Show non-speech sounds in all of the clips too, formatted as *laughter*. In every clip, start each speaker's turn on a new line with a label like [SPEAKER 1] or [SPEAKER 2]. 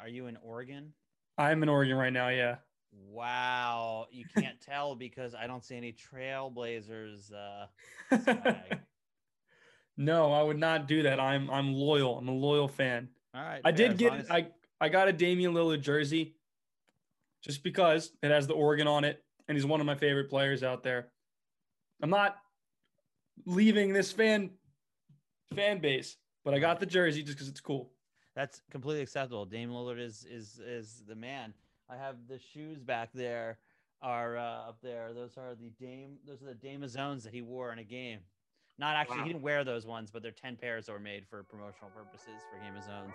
[SPEAKER 1] are you in Oregon?
[SPEAKER 2] I'm in Oregon right now. Yeah.
[SPEAKER 1] Wow, you can't *laughs* tell because I don't see any Trailblazers. Uh, *laughs*
[SPEAKER 2] no, I would not do that. I'm I'm loyal. I'm a loyal fan.
[SPEAKER 1] All right,
[SPEAKER 2] I
[SPEAKER 1] fair,
[SPEAKER 2] did get
[SPEAKER 1] as-
[SPEAKER 2] I I got a Damian Lillard jersey just because it has the Oregon on it and he's one of my favorite players out there. I'm not leaving this fan fan base, but I got the jersey just because it's cool.
[SPEAKER 1] That's completely acceptable. Dame Lillard is is is the man. I have the shoes back there are uh, up there. Those are the Dame. Those are the Dame zones that he wore in a game. Not actually,
[SPEAKER 2] Wow.
[SPEAKER 1] he didn't wear those ones, but they're ten pairs that were made for promotional purposes for Game of Zones.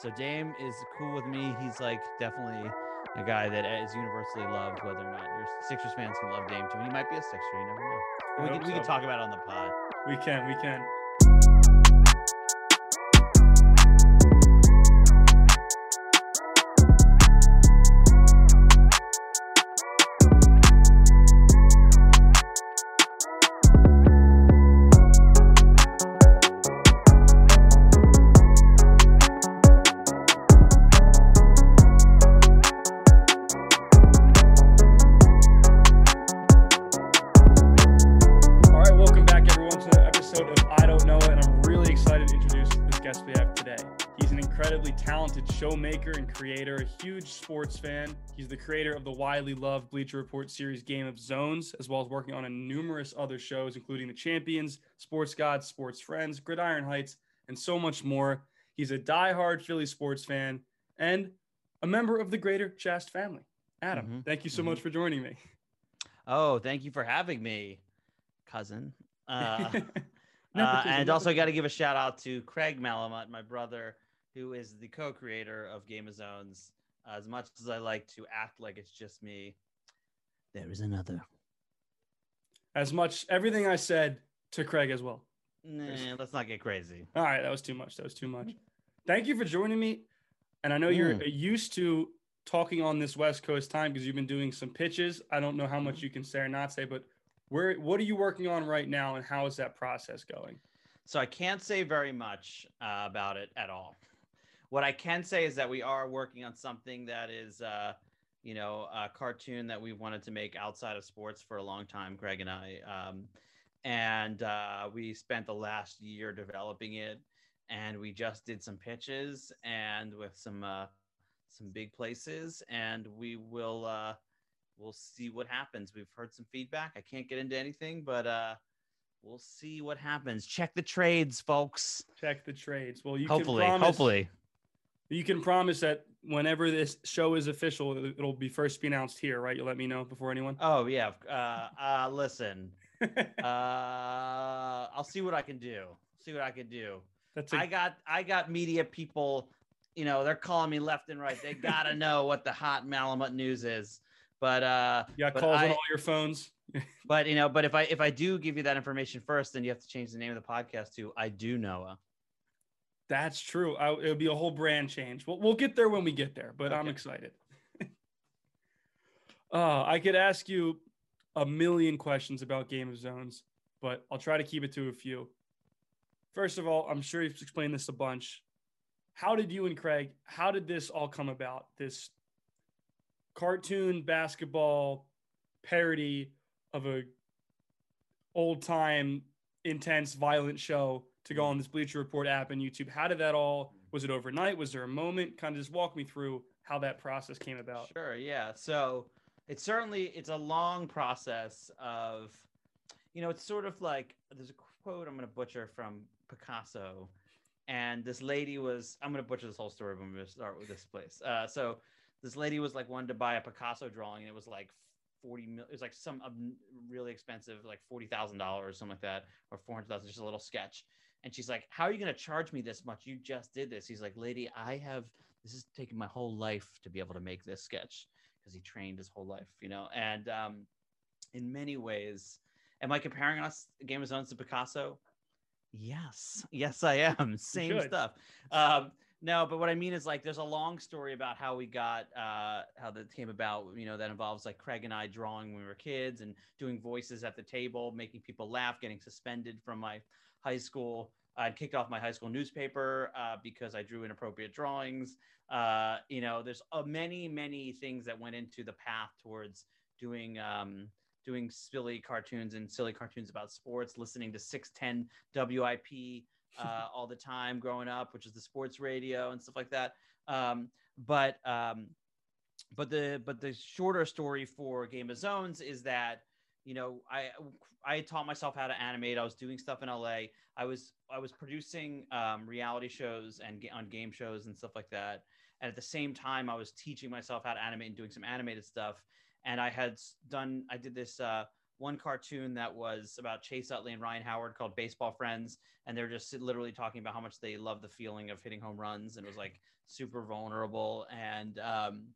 [SPEAKER 1] So Dame is cool with me. He's like definitely a guy that is universally loved. Whether or not your Sixers fans can love Dame too, he might be a Sixer. You never know. We
[SPEAKER 2] hope
[SPEAKER 1] can, we can talk about it on the pod.
[SPEAKER 2] We can, we can. Creator, a huge sports fan. He's the creator of the widely loved Bleacher Report series Game of Zones, as well as working on a numerous other shows, including The Champions, Sports Gods, Sports Friends, Gridiron Heights, and so much more. He's a diehard Philly sports fan and a member of the greater Chast family. Adam,
[SPEAKER 1] Mhm,
[SPEAKER 2] thank you so
[SPEAKER 1] mhm.
[SPEAKER 2] much for joining me.
[SPEAKER 1] Oh, thank you for having me, cousin. *laughs* Uh, Uh, and also got to give a shout out to Craig Malamut, my brother, who is the co-creator of Game of Zones. As much as I like to act like it's just me, there is another.
[SPEAKER 2] as much everything I said to Craig as well.
[SPEAKER 1] Nah, let's not get crazy.
[SPEAKER 2] All right, that was too much. That was too much. Thank you for joining me. And I know you're used to talking on this West Coast time because you've been doing some pitches. I don't know how much you can say or not say, but where what are you working on right now and how is that process going?
[SPEAKER 1] So I can't say very much uh, about it at all. What I can say is that we are working on something that is, uh, you know, a cartoon that we wanted to make outside of sports for a long time, Craig and I. Um, and uh, we spent the last year developing it, and we just did some pitches and with some uh, some big places, and we will uh, we'll see what happens. We've heard some feedback. I can't get into anything, but uh, we'll see what happens. Check the trades, folks.
[SPEAKER 2] Check the trades. Well, you
[SPEAKER 1] hopefully,
[SPEAKER 2] can promise,
[SPEAKER 1] hopefully.
[SPEAKER 2] You can promise that whenever this show is official, it- it'll be first be announced here, right? You'll let me know before anyone.
[SPEAKER 1] Oh yeah. Uh, uh, listen. *laughs* Uh, I'll see what I can do. See what I can do.
[SPEAKER 2] That's a,
[SPEAKER 1] I got I got media people. You know, they're calling me left and right. They gotta *laughs* know what the hot Malamut news is. But uh,
[SPEAKER 2] you got
[SPEAKER 1] but
[SPEAKER 2] calls
[SPEAKER 1] I-
[SPEAKER 2] on all your phones.
[SPEAKER 1] but you know, but if I if I do give you that information first, then you have to change the name of the podcast to I do Noah.
[SPEAKER 2] That's true. I, it'll be a whole brand change. We'll, we'll get there when we get there, but I'm excited. *laughs* uh, I could ask you a million questions about Game of Zones, but I'll try to keep it to a few. First of all, I'm sure you've explained this a bunch. How did you and Craig, how did this all come about? This cartoon basketball parody of a old time intense violent show to go on this Bleacher Report app and YouTube. How did that all? Was it overnight? Was there a moment? Kind of just walk me through how that process came about.
[SPEAKER 1] Sure, yeah. So it's certainly it's a long process of, you know, it's sort of like there's a quote I'm going to butcher from Picasso, and this lady was I'm going to butcher this whole story, but I'm going to start with this place. Uh, so this lady was like wanted to buy a Picasso drawing, and it was like forty mil. It was like some really expensive, like forty thousand dollars, or something like that, or four hundred thousand, just a little sketch. And she's like, "How are you going to charge me this much? You just did this." He's like, "Lady, I have this is taking my whole life to be able to make this sketch because he trained his whole life, you know. And um, in many ways, am I comparing us Game of Zones to Picasso? Yes, yes, I am. Same stuff. Um, no, but what I mean is like there's a long story about how we got uh, how that came about. You know, that involves like Craig and I drawing when we were kids and doing voices at the table, making people laugh, getting suspended from my high school I'd kicked off my high school newspaper uh, because I drew inappropriate drawings. Uh, you know, there's uh, many, many things that went into the path towards doing um, doing silly cartoons and silly cartoons about sports, listening to 610 WIP *laughs* uh, all the time growing up, which is the sports radio and stuff like that. Um, but um, but the but the shorter story for Game of Zones is that you know I I taught myself how to animate. I was doing stuff in LA. I was I was producing um, reality shows and on game shows and stuff like that. And at the same time, I was teaching myself how to animate and doing some animated stuff. And I had done I did this uh, one cartoon that was about Chase Utley and Ryan Howard called Baseball Friends, and they're just literally talking about how much they love the feeling of hitting home runs, and it was like super vulnerable and um,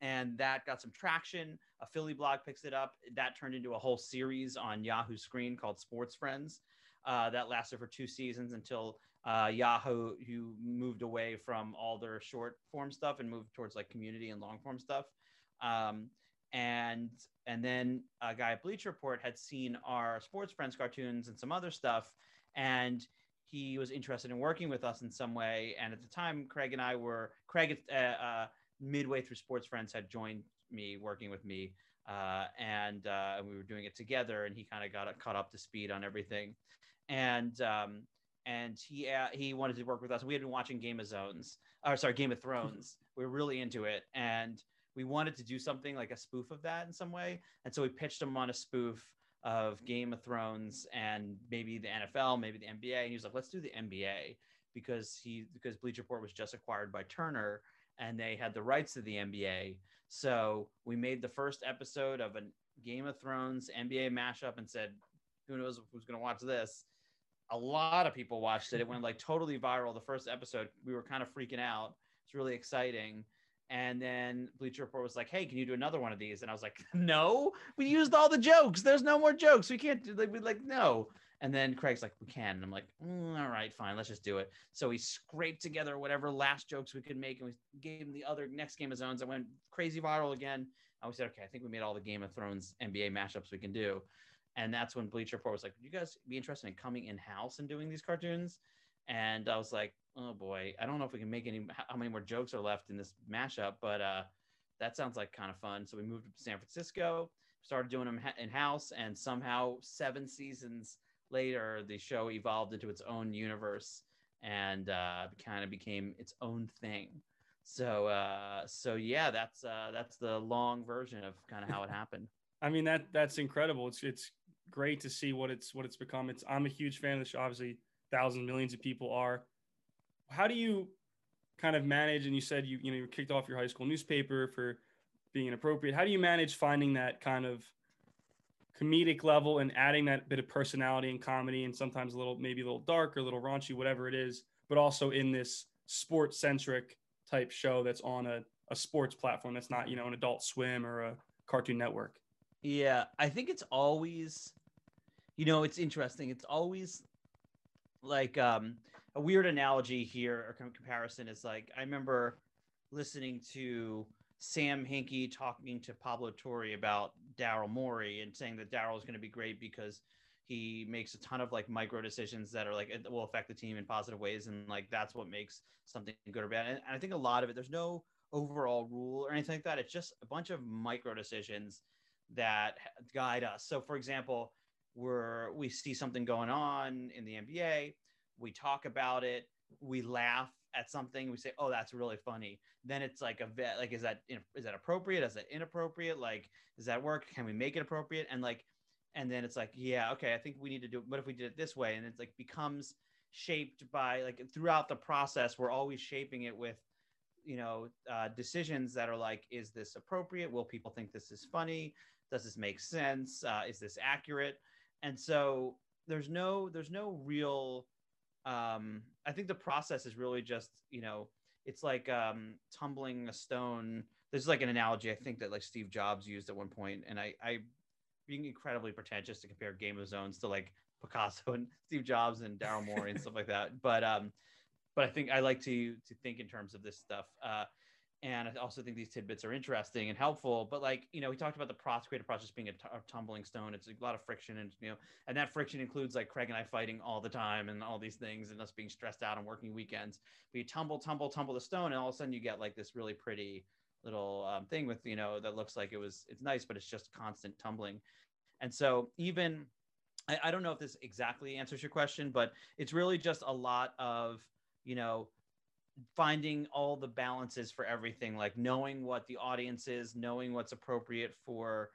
[SPEAKER 1] and that got some traction. A Philly blog picks it up. That turned into a whole series on Yahoo Screen called Sports Friends. Uh, that lasted for two seasons until uh, Yahoo who moved away from all their short form stuff and moved towards like community and long form stuff. Um, and and then a guy at Bleacher Report had seen our Sports Friends cartoons and some other stuff, and he was interested in working with us in some way. And at the time, Craig and I were Craig uh, uh, midway through Sports Friends had joined me working with me, uh, and uh, we were doing it together. And he kind of got caught up to speed on everything, and um, and he uh, he wanted to work with us. We had been watching Game of Zones, or sorry, Game of Thrones. *laughs* we were really into it, and we wanted to do something like a spoof of that in some way. And so we pitched him on a spoof of Game of Thrones and maybe the NFL, maybe the NBA. And he was like, let's do the NBA because he because Bleacher Report was just acquired by Turner and they had the rights to the NBA. So we made the first episode of a Game of Thrones NBA mashup and said, who knows who's going to watch this? A lot of people watched it. It went like totally viral. The first episode, we were kind of freaking out. It's really exciting. And then Bleacher Report was like, "Hey, can you do another one of these?" And I was like, *laughs* "No, we used all the jokes. There's no more jokes. We can't do like we like no." And then Craig's like, "We can." And I'm like, mm, "All right, fine. Let's just do it." So we scraped together whatever last jokes we could make, and we gave him the other next Game of Zones. I went crazy viral again. And we said, "Okay, I think we made all the Game of Thrones NBA mashups we can do." And that's when Bleacher Report was like, "Would you guys be interested in coming in house and doing these cartoons?" And I was like, oh boy, I don't know if we can make any how many more jokes are left in this mashup, but uh, that sounds like kind of fun. So we moved to San Francisco, started doing them in house, and somehow seven seasons later, the show evolved into its own universe and uh, kind of became its own thing. So, uh, so yeah, that's uh, that's the long version of kind of how it *laughs* happened.
[SPEAKER 2] I mean that that's incredible. It's it's great to see what it's what it's become. It's I'm a huge fan of the show. Obviously, thousands, millions of people are. How do you kind of manage? And you said you you know you were kicked off your high school newspaper for being inappropriate. How do you manage finding that kind of comedic level and adding that bit of personality and comedy and sometimes a little maybe a little dark or a little raunchy, whatever it is, but also in this sports centric type show that's on a, a sports platform that's not, you know, an adult swim or a cartoon network?
[SPEAKER 1] Yeah, I think it's always, you know, it's interesting. It's always like um, a weird analogy here or comparison is like I remember listening to Sam Hinkie talking to Pablo Torre about Daryl Morey and saying that Daryl is going to be great because he makes a ton of like micro decisions that are like it will affect the team in positive ways and like that's what makes something good or bad. And, and i think a lot of it there's no overall rule or anything like that. It's just a bunch of micro decisions that guide us. So for example we're we see something going on in the NBA, we talk about it, we laugh at something, we say, "Oh, that's really funny." Then it's like a vet, like is that is that appropriate? Is that inappropriate? Like, does that work? Can we make it appropriate? And like, and then it's like, yeah, okay, I think we need to do. What if we did it this way? And it's like becomes shaped by like throughout the process, we're always shaping it with you know uh, decisions that are like is this appropriate will people think this is funny does this make sense uh, is this accurate and so there's no there's no real um i think the process is really just you know it's like um tumbling a stone. There's like an analogy i think that like steve jobs used at one point and i i being incredibly pretentious to compare game of zones to like picasso and *laughs* steve jobs and daryl morey and stuff like that but um but i think i like to to think in terms of this stuff. Uh and I also think these tidbits are interesting and helpful. But like you know, we talked about the process, creative process being a, t- a tumbling stone. It's a lot of friction, and you know, and that friction includes like Craig and I fighting all the time and all these things, and us being stressed out and working weekends. But you tumble, tumble, tumble the stone, and all of a sudden you get like this really pretty little um, thing with you know that looks like it was it's nice, but it's just constant tumbling. And so even I, I don't know if this exactly answers your question, but it's really just a lot of you know finding all the balances for everything like knowing what the audience is knowing what's appropriate for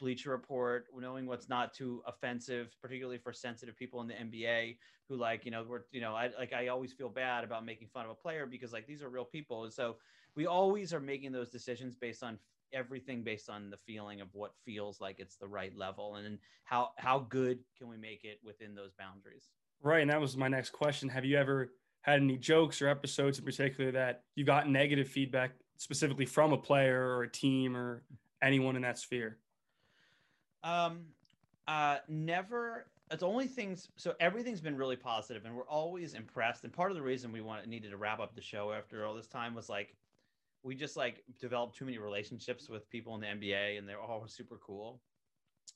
[SPEAKER 1] bleacher report knowing what's not too offensive particularly for sensitive people in the nba who like you know we're you know i like i always feel bad about making fun of a player because like these are real people. And so we always are making those decisions based on everything based on the feeling of what feels like it's the right level and how how good can we make it within those boundaries?
[SPEAKER 2] Right. And that was my next question. Have you ever had any jokes or episodes in particular that you got negative feedback specifically from a player or a team or anyone in that sphere?
[SPEAKER 1] Um, uh, never. It's only things. So everything's been really positive, and we're always impressed. And part of the reason we wanted needed to wrap up the show after all this time was like, we just like developed too many relationships with people in the NBA, and they're all *laughs* super cool.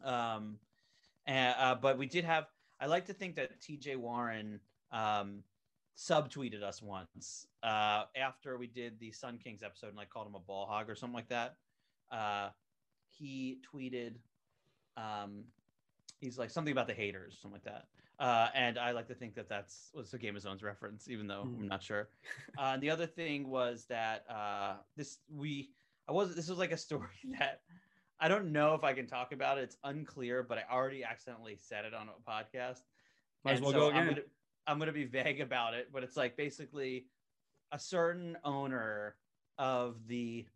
[SPEAKER 1] Um, and, uh, but we did have. I like to think that T.J. Warren um, subtweeted us once uh, after we did the Sun Kings episode and I called him a ball hog or something like that. Uh, he tweeted, um, he's like something about the haters, something like that. Uh, and I like to think that that's was a Game of Zones reference, even though mm. I'm not sure. *laughs* Uh, and the other thing was that uh, this we I was this was like a story *laughs* that I don't know if I can talk about it. It's unclear, but I already accidentally said it on a podcast.
[SPEAKER 2] Might as well so go again.
[SPEAKER 1] I'm gonna, be vague about it, but it's like basically a certain owner of the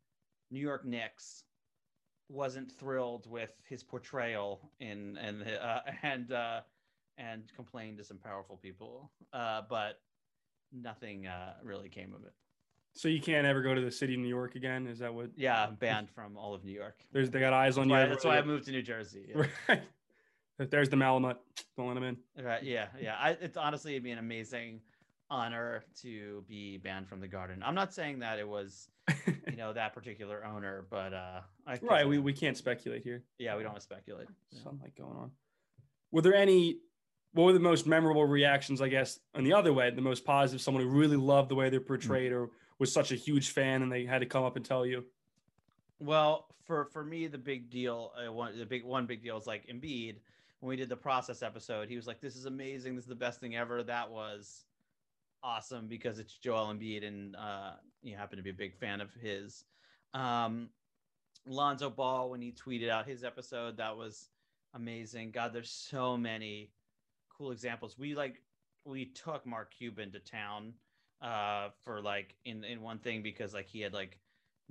[SPEAKER 1] New York Knicks wasn't thrilled with his portrayal in and uh, *laughs* and uh, and complained to some powerful people, uh, but nothing uh, really came of it.
[SPEAKER 2] So you can't ever go to the city of New York again? Is that what?
[SPEAKER 1] Yeah, banned *laughs* from all of New York.
[SPEAKER 2] There's they got eyes on
[SPEAKER 1] that's
[SPEAKER 2] you.
[SPEAKER 1] Why, that's why I moved to New Jersey. Yeah. *laughs*
[SPEAKER 2] Right. There's the Malamut. Don't let him in.
[SPEAKER 1] Right. Yeah. Yeah. I, it's honestly it'd be an amazing honor to be banned from the garden. I'm not saying that it was, you know, that particular owner, but uh,
[SPEAKER 2] I right. We, we can't speculate here.
[SPEAKER 1] Yeah, we don't want to speculate.
[SPEAKER 2] Something like going on. Were there any? What were the most memorable reactions? I guess on the other way, the most positive. Someone who really loved the way they're portrayed, mm-hmm. or was such a huge fan, and they had to come up and tell you.
[SPEAKER 1] Well, for for me, the big deal, uh, one the big one big deal is like Embiid when we did the process episode, he was like, "This is amazing. This is the best thing ever." That was awesome because it's Joel Embiid, and uh, you happen to be a big fan of his. Um, Lonzo Ball when he tweeted out his episode, that was amazing. God, there's so many cool examples. We like we took Mark Cuban to town uh, for like in in one thing because like he had like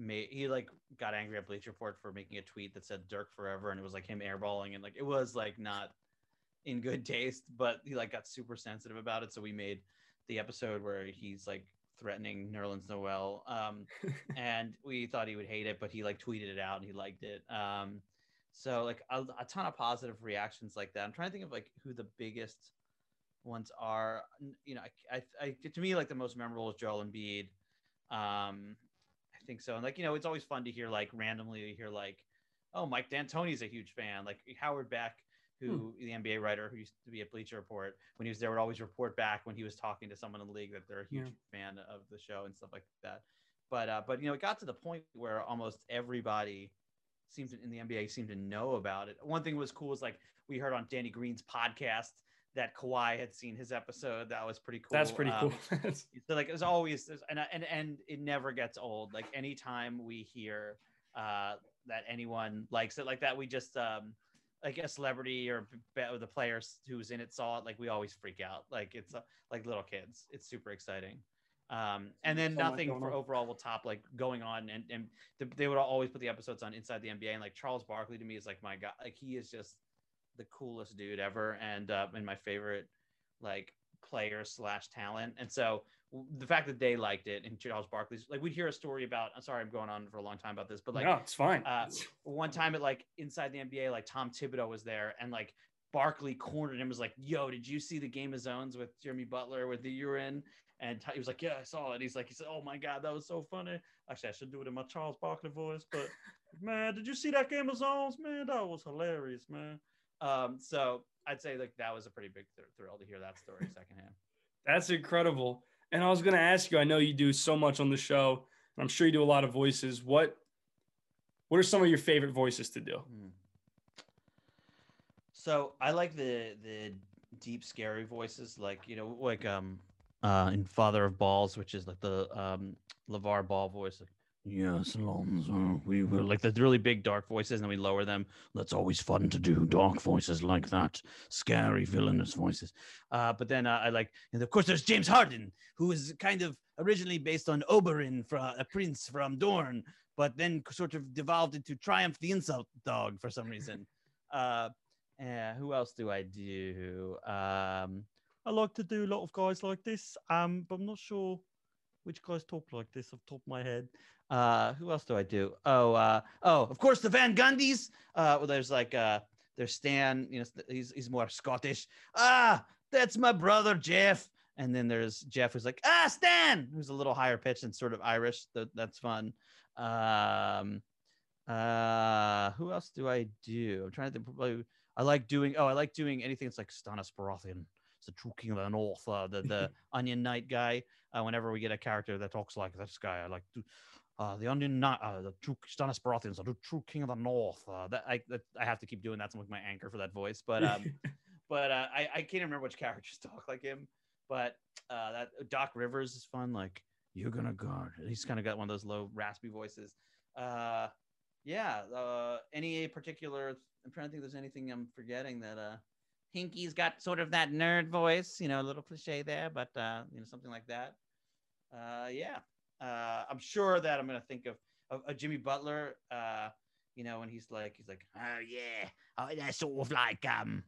[SPEAKER 1] made he like got angry at Bleach Report for making a tweet that said Dirk forever and it was like him airballing and like it was like not in good taste, but he like got super sensitive about it. So we made the episode where he's like threatening Nerlens Noel. Um, *laughs* and we thought he would hate it, but he like tweeted it out and he liked it. Um, so like a, a ton of positive reactions like that. I'm trying to think of like who the biggest ones are. You know, I, I, I to me like the most memorable is Joel Embiid. Um, I think so. And like, you know, it's always fun to hear like randomly you hear like, oh, Mike D'Antoni's a huge fan. Like Howard Beck, who hmm. the NBA writer who used to be at Bleacher Report, when he was there, would always report back when he was talking to someone in the league that they're a huge yeah. fan of the show and stuff like that. But uh, but you know, it got to the point where almost everybody seemed to, in the NBA seemed to know about it. One thing was cool is like we heard on Danny Green's podcast that Kawhi had seen his episode. That was pretty cool.
[SPEAKER 2] That's pretty
[SPEAKER 1] um,
[SPEAKER 2] cool. *laughs*
[SPEAKER 1] so like there's always there's and and and it never gets old. Like anytime we hear uh that anyone likes it like that, we just um like a celebrity or the players who's in it saw it, like we always freak out. Like it's uh, like little kids. It's super exciting. Um, and then so nothing for overall will top like going on and, and they would always put the episodes on inside the NBA and like Charles Barkley to me is like my god like he is just the coolest dude ever and uh, and my favorite like player slash talent. And so the fact that they liked it and Charles Barkley's like we'd hear a story about I'm sorry I'm going on for a long time about this, but like
[SPEAKER 2] no, it's fine.
[SPEAKER 1] Uh, one time at like inside the NBA, like Tom Thibodeau was there and like Barkley cornered him was like, yo, did you see the game of zones with Jeremy Butler with the urine? And he was like, "Yeah, I saw it." He's like, "He said, oh my god, that was so funny." Actually, I should do it in my Charles Barkley voice, but *laughs* man, did you see that Game of Zones? Man, that was hilarious, man. Um, so I'd say like that was a pretty big thr- thrill to hear that story *laughs* secondhand.
[SPEAKER 2] That's incredible. And I was going to ask you, I know you do so much on the show. and I'm sure you do a lot of voices. What what are some of your favorite voices to do?
[SPEAKER 1] Hmm. So I like the the deep, scary voices, like you know, like um, uh, in Father of Balls, which is like the um LaVar Ball voice. Like, yes, Alonso, we will like the really big, dark voices, and we lower them. That's always fun to do, dark voices like that, scary, villainous voices. Uh, but then uh, I like, and of course, there's James Harden, who is kind of originally based on Oberyn, from a prince from Dorne, but then sort of devolved into Triumph the Insult Dog for some reason. *laughs* Uh, yeah, who else do I do? Um, I like to do a lot of guys like this, um, but I'm not sure which guys talk like this off the top of my head. Uh, who else do I do? Oh, uh, oh, of course the Van Gundys. Uh, well, there's like uh, there's Stan. You know, he's he's more Scottish. Ah, that's my brother Jeff. And then there's Jeff, who's like, ah, Stan, who's a little higher pitched and sort of Irish. That, that's fun. Um, uh, who else do I do? I'm trying to think. Probably, I like doing. Oh, I like doing anything that's like Stannis Baratheon. It's the true king of the north. Uh, the the *laughs* Onion Knight guy. Uh, whenever we get a character that talks like this guy, like. Uh, the Onion uh, the true Stannis Baratheon, the true king of the north. Uh, that I that, I have to keep doing that. So like my anchor for that voice. But um, *laughs* but uh, I I can't remember which characters *laughs* talk like him. But uh, that Doc Rivers is fun. Like you're gonna guard. He's kind of got one of those low raspy voices. Uh, yeah. Uh, any particular? I'm trying to think. If there's anything I'm forgetting that uh, Hinkie's got sort of that nerd voice. You know, a little cliche there, but uh, you know, something like that. Uh, yeah. Uh, I'm sure that I'm gonna think of of, of Jimmy Butler. Uh, you know, when he's like, he's like, oh yeah, oh, that's sort of like um,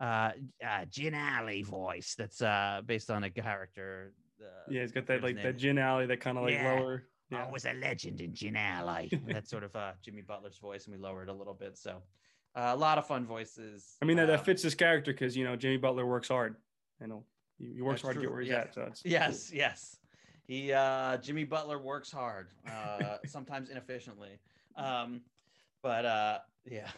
[SPEAKER 1] uh, uh, Gin Alley voice. That's uh based on a character. Uh,
[SPEAKER 2] Yeah, he's got that like
[SPEAKER 1] his
[SPEAKER 2] that gin alley, that kind of like
[SPEAKER 1] Yeah.
[SPEAKER 2] lower. Yeah.
[SPEAKER 1] I was a legend in Gin Alley. *laughs* That's sort of uh, Jimmy Butler's voice, and we lowered a little bit. So uh, a lot of fun voices.
[SPEAKER 2] I mean, that, that
[SPEAKER 1] Um,
[SPEAKER 2] fits his character because you know Jimmy Butler works hard. You know he, he works hard to get where he's
[SPEAKER 1] yeah.
[SPEAKER 2] at. So it's *laughs*
[SPEAKER 1] Yes, yes. He uh Jimmy Butler works hard, uh *laughs* sometimes inefficiently. Um but uh yeah.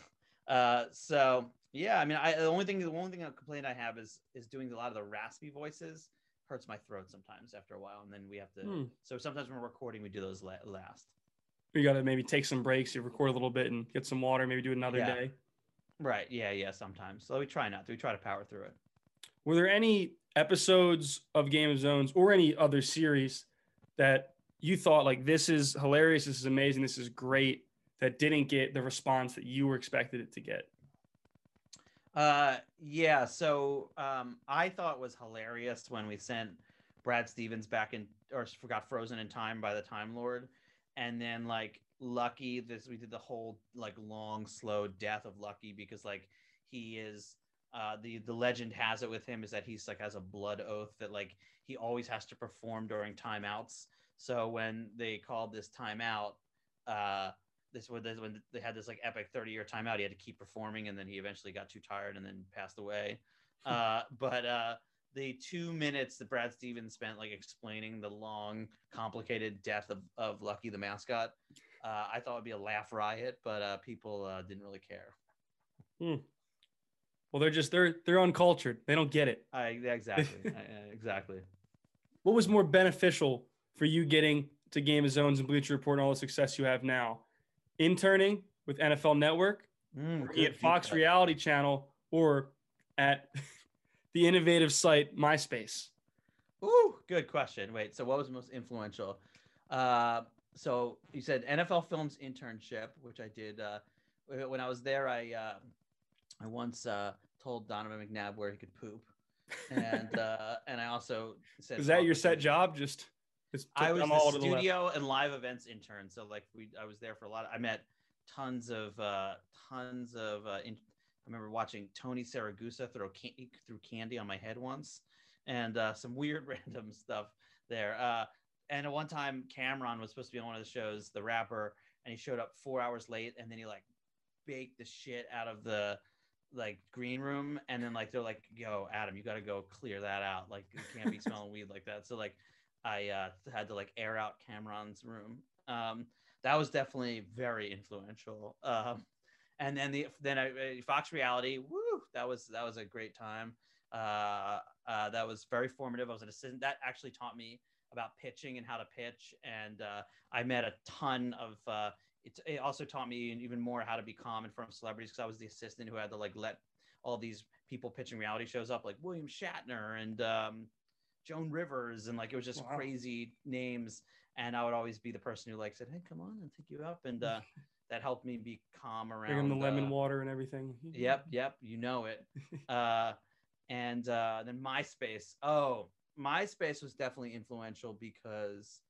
[SPEAKER 1] Uh so yeah, I mean I the only thing the only thing a complaint I have is is doing a lot of the raspy voices hurts my throat sometimes after a while and then we have to
[SPEAKER 2] Hmm.
[SPEAKER 1] so sometimes when we're recording we do those la- last.
[SPEAKER 2] you got to maybe take some breaks, you record a little bit and get some water, maybe do it another
[SPEAKER 1] Yeah.
[SPEAKER 2] day.
[SPEAKER 1] Right. Yeah, yeah, sometimes. So we try not to. We try to power through it.
[SPEAKER 2] Were there any episodes of Game of Zones or any other series that you thought like this is hilarious, this is amazing, this is great that didn't get the response that you were expected it to get?
[SPEAKER 1] Uh, yeah. So um, I thought it was hilarious when we sent Brad Stevens back in, or forgot Frozen in Time by the Time Lord, and then like Lucky, this we did the whole like long, slow death of Lucky because like he is. Uh, the the legend has it with him is that he's like has a blood oath that like he always has to perform during timeouts. So when they called this timeout, uh, this was this, when they had this like epic 30 year timeout he had to keep performing and then he eventually got too tired and then passed away *laughs* uh but uh the two minutes that brad stevens spent like explaining the long complicated death of, of lucky the mascot uh i thought it would be a laugh riot but uh people uh didn't really care
[SPEAKER 2] Well, they're just they're they're uncultured. They don't get it.
[SPEAKER 1] i exactly *laughs* I- exactly
[SPEAKER 2] What was more beneficial for you getting to Game of Zones and Bleacher Report and all the success you have now? Interning with NFL Network,
[SPEAKER 1] Mm, good
[SPEAKER 2] it Fox. Reality Channel, or at *laughs* the innovative site MySpace?
[SPEAKER 1] Ooh, good question. Wait, so what was most influential? Uh, so you said NFL Films internship, which I did. Uh, when I was there, I uh, I once uh, told Donovan McNabb where he could poop, and uh, *laughs* and I also said,
[SPEAKER 2] Is that your set job? Just, just
[SPEAKER 1] I was the
[SPEAKER 2] to the
[SPEAKER 1] studio and live events intern. So like we, I was there for a lot. Of, I met tons of uh, tons of. Uh, in, I remember watching Tony Siragusa throw can- through candy on my head once, and uh, some weird *laughs* random stuff there. Uh, and at one time, Cam'ron was supposed to be on one of the shows, the rapper, and he showed up four hours late, and then he like baked the shit out of the like green room, and then like they're like, "Yo, Adam, you got to go clear that out. Like you can't be smelling weed like that." So like I uh, had to like air out Cam'ron's room. Um, that was definitely very influential. Um, and then the then I, uh, Fox Reality, woo, that was that was a great time. Uh, uh, that was very formative. I was an assistant. That actually taught me about pitching and how to pitch, and uh, I met a ton of. Uh, it, it also taught me even more how to be calm in front of celebrities because I was the assistant who had to like let all these people pitching reality shows up, like William Shatner and um, Joan Rivers, and like it was just
[SPEAKER 2] Wow.
[SPEAKER 1] crazy names. And I would always be the person who like said, "Hey, come on, and take you up," and uh, *laughs* that helped me be calm around.
[SPEAKER 2] Bring him the lemon
[SPEAKER 1] uh,
[SPEAKER 2] water and everything.
[SPEAKER 1] Yep, yep, you know it. *laughs* uh, and uh, then MySpace. Oh, MySpace was definitely influential because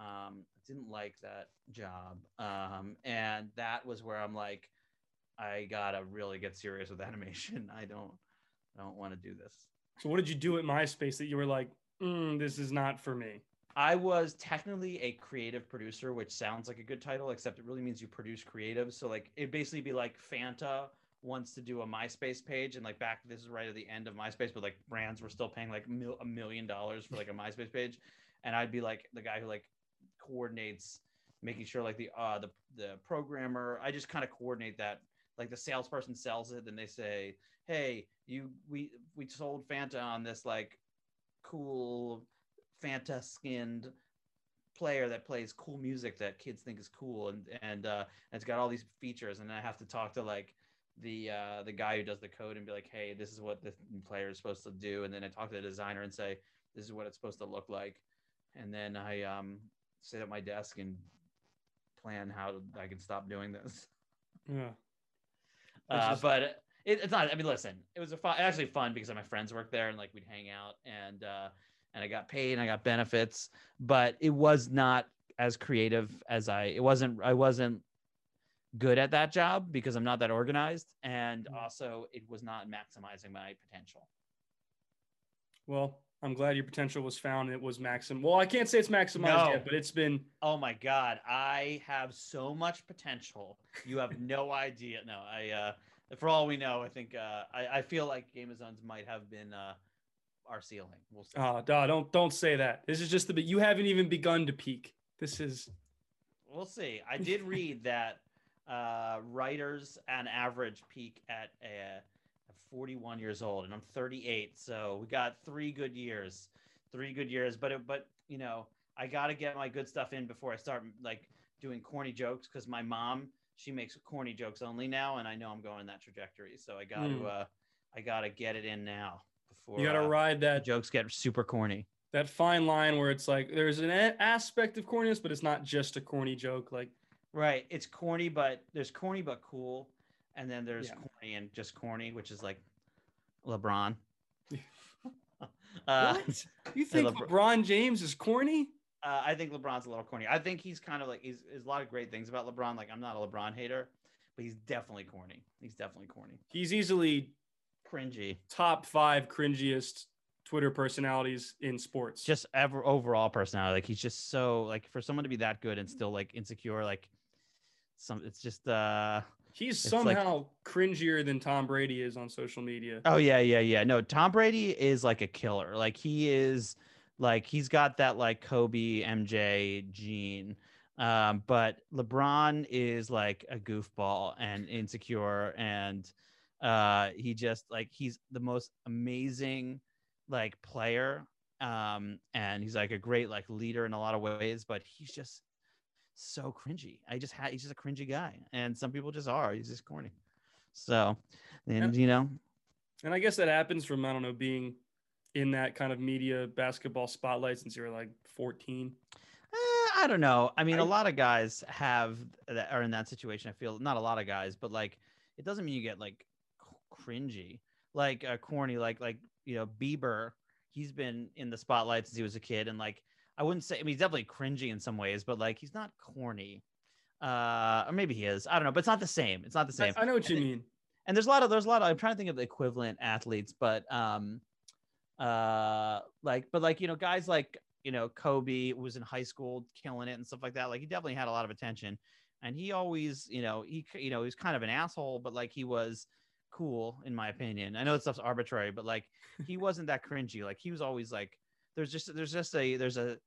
[SPEAKER 1] um, I didn't like that job, um, and that was where I'm like, I gotta really get serious with *laughs* animation. I don't, I don't want to do this.
[SPEAKER 2] So what did you do at MySpace that you were like, mm, this is not for me?
[SPEAKER 1] I was technically a creative producer, which sounds like a good title, except it really means you produce creatives. So like it basically be like Fanta wants to do a MySpace page, and like back this is right at the end of MySpace, but like brands were still paying like mil- a million dollars for like a MySpace page, and I'd be like the guy who like coordinates making sure like the uh the the programmer I just kind of coordinate that. Like the salesperson sells it then they say hey you we we sold Fanta on this like cool Fanta skinned player that plays cool music that kids think is cool and and uh and it's got all these features and I have to talk to like the uh the guy who does the code and be like hey this is what the player is supposed to do and then I talk to the designer and say this is what it's supposed to look like and then I um sit at my desk and plan how I can stop doing this
[SPEAKER 2] Yeah. *laughs*
[SPEAKER 1] Uh,
[SPEAKER 2] just-
[SPEAKER 1] but it, it's not. I mean, listen, it was a fun, actually fun because my friends worked there and like we'd hang out and uh, and I got paid and I got benefits, but it was not as creative as I. It wasn't. I wasn't good at that job because I'm not that organized, and
[SPEAKER 2] Mhm.
[SPEAKER 1] also it was not maximizing my potential.
[SPEAKER 2] Well, I'm glad your potential was found. and It was maxim. Well, I can't say it's maximized
[SPEAKER 1] No.
[SPEAKER 2] yet, but it's been.
[SPEAKER 1] Oh my god, I have so much potential. You have no *laughs* idea. No, I. uh For all we know, I think uh I, I feel like Game of Zones might have been uh our ceiling. We'll see.
[SPEAKER 2] Oh, duh, don't don't say that. This is just the bit. You haven't even begun to peak. This is.
[SPEAKER 1] We'll see. I did read that uh, writers on average peak at uh, 41 years old, and I'm 38, so we got three good years, three good years. But it, but you know, I got to get my good stuff in before I start like doing corny jokes because my mom she makes corny jokes only now, and I know I'm going that trajectory. So I got to
[SPEAKER 2] Hmm.
[SPEAKER 1] uh, I got to get it in now before
[SPEAKER 2] You got to
[SPEAKER 1] uh,
[SPEAKER 2] ride that
[SPEAKER 1] jokes get super corny.
[SPEAKER 2] that fine line where it's like there's an a- aspect of corniness, but it's not just a corny joke. Like
[SPEAKER 1] Right. It's corny, but there's corny but cool, and then there's
[SPEAKER 2] Yeah.
[SPEAKER 1] corny and just corny, which is like LeBron. *laughs* Uh,
[SPEAKER 2] What? you think
[SPEAKER 1] LeBron-
[SPEAKER 2] LeBron James is corny?
[SPEAKER 1] uh, I think LeBron's a little corny. I think he's kind of like he's there's a lot of great things about LeBron. Like I'm not a LeBron hater, but he's definitely corny. He's definitely corny,
[SPEAKER 2] He's easily
[SPEAKER 1] cringy.
[SPEAKER 2] top five cringiest Twitter personalities in sports.
[SPEAKER 1] Just ever overall personality. Like he's just so like for someone to be that good and still like insecure. Like some, it's just uh
[SPEAKER 2] he's
[SPEAKER 1] it's like-
[SPEAKER 2] somehow cringier than Tom Brady is on social media.
[SPEAKER 1] Oh yeah, yeah, yeah. No, Tom Brady is like a killer. Like he is like he's got that like Kobe MJ gene. Um, but LeBron is like a goofball and insecure and uh he just like he's the most amazing like player. Um, and he's like a great like leader in a lot of ways, but he's just so cringy. I just had he's just a cringy guy. And some people just are. He's just corny. So and you know,
[SPEAKER 2] And I guess that happens from I don't know being in that kind of media basketball spotlight since you were like 14.
[SPEAKER 1] Eh, I don't know. I mean, a
[SPEAKER 2] I-
[SPEAKER 1] lot of guys have that are in that situation. I feel not a lot of guys, but like it doesn't mean you get like cringy, like uh, corny, like like you know Bieber. He's been in the spotlight since he was a kid, and like I wouldn't say. I mean, he's definitely cringy in some ways, but like he's not corny. Uh, or maybe he is. I don't know, but it's not the same. It's not the same.
[SPEAKER 2] I know what you
[SPEAKER 1] And it-
[SPEAKER 2] mean.
[SPEAKER 1] and there's a lot of there's a lot of I'm trying to think of the equivalent athletes, but um uh like but like you know guys like you know Kobe was in high school killing it and stuff like that. Like he definitely had a lot of attention, and he always you know he you know he was kind of an asshole, but like he was cool in my opinion. I know that stuff's arbitrary, but like he wasn't that cringy. Like he was always like there's just there's just a there's a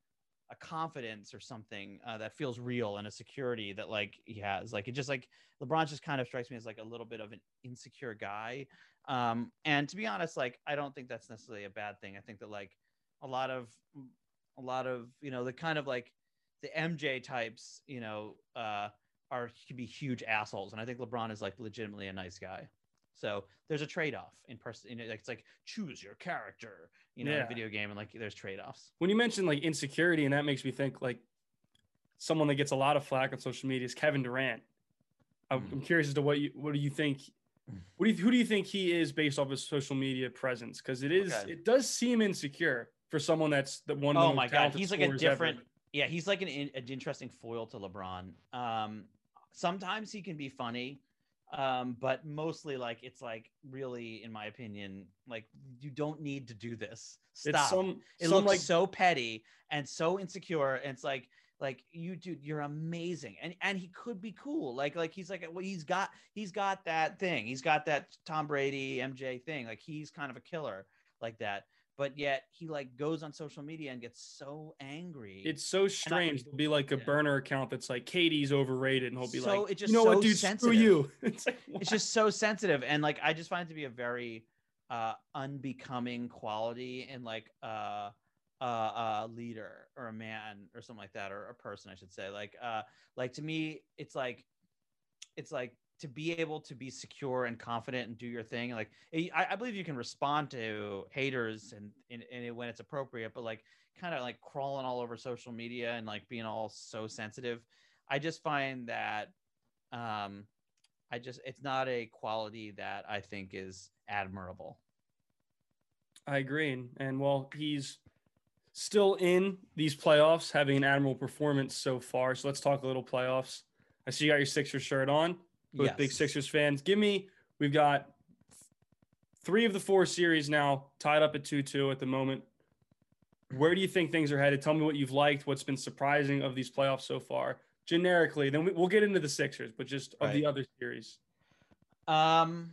[SPEAKER 1] a confidence or something uh, that feels real and a security that like he has. Like it just like lebron just kind of strikes me as like a little bit of an insecure guy. Um and to be honest like i don't think that's necessarily a bad thing. I think that like a lot of a lot of you know the kind of like the mj types you know uh are can be huge assholes. And i think lebron is like legitimately a nice guy so there's a trade-off in person. You know, like it's like choose your character, you know, in a video game, and like there's trade-offs.
[SPEAKER 2] when you mention like insecurity, and that makes me think like someone that gets a lot of flack on social media is Kevin Durant. I'm,
[SPEAKER 1] Mm.
[SPEAKER 2] I'm curious as to what you what do you think? What do you, who do you think he is based off his social media presence? Because it is
[SPEAKER 1] Okay.
[SPEAKER 2] it does seem insecure for someone that's the one.
[SPEAKER 1] Oh my god, he's like a
[SPEAKER 2] scorers ever.
[SPEAKER 1] different. Yeah, he's like an, an interesting foil to LeBron. Um, sometimes he can be funny, um, but mostly like it's like really, in my opinion, like you don't need to do this. Stop.
[SPEAKER 2] It's some
[SPEAKER 1] it
[SPEAKER 2] some
[SPEAKER 1] looks
[SPEAKER 2] like
[SPEAKER 1] so petty and so insecure and it's like like you dude you're amazing. And and he could be cool. Like like he's like well he's got he's got that thing. He's got that tom brady mj thing. Like he's kind of a killer like that but yet he like goes on social media and gets so angry
[SPEAKER 2] it's so strange. There'll be like a
[SPEAKER 1] Yeah.
[SPEAKER 2] burner account that's like KD's overrated, and he'll be
[SPEAKER 1] So
[SPEAKER 2] like,
[SPEAKER 1] it's just
[SPEAKER 2] you know what,
[SPEAKER 1] so
[SPEAKER 2] dude, screw you. *laughs* it's like
[SPEAKER 1] it's just so sensitive and like i just find it to be a very uh unbecoming quality in like uh uh, a leader or a man or something like that or a person i should say like uh like to me it's like it's like to be able to be secure and confident and do your thing like I, I believe you can respond to haters and, and, and when it's appropriate but like kind of like crawling all over social media and like being all so sensitive i just find that um I just it's not a quality that I think is admirable.
[SPEAKER 2] I agree. And, well, he's still in these playoffs, having an admirable performance so far. So let's talk a little playoffs. I see you got your Sixers shirt on. Both big Sixers fans. Give me, we've got three of the four series now tied up at 2 2 at the moment. Where do you think things are headed? Tell me what you've liked, what's been surprising of these playoffs so far, generically. Then we, we'll get into the Sixers, but just of the other series.
[SPEAKER 1] Um,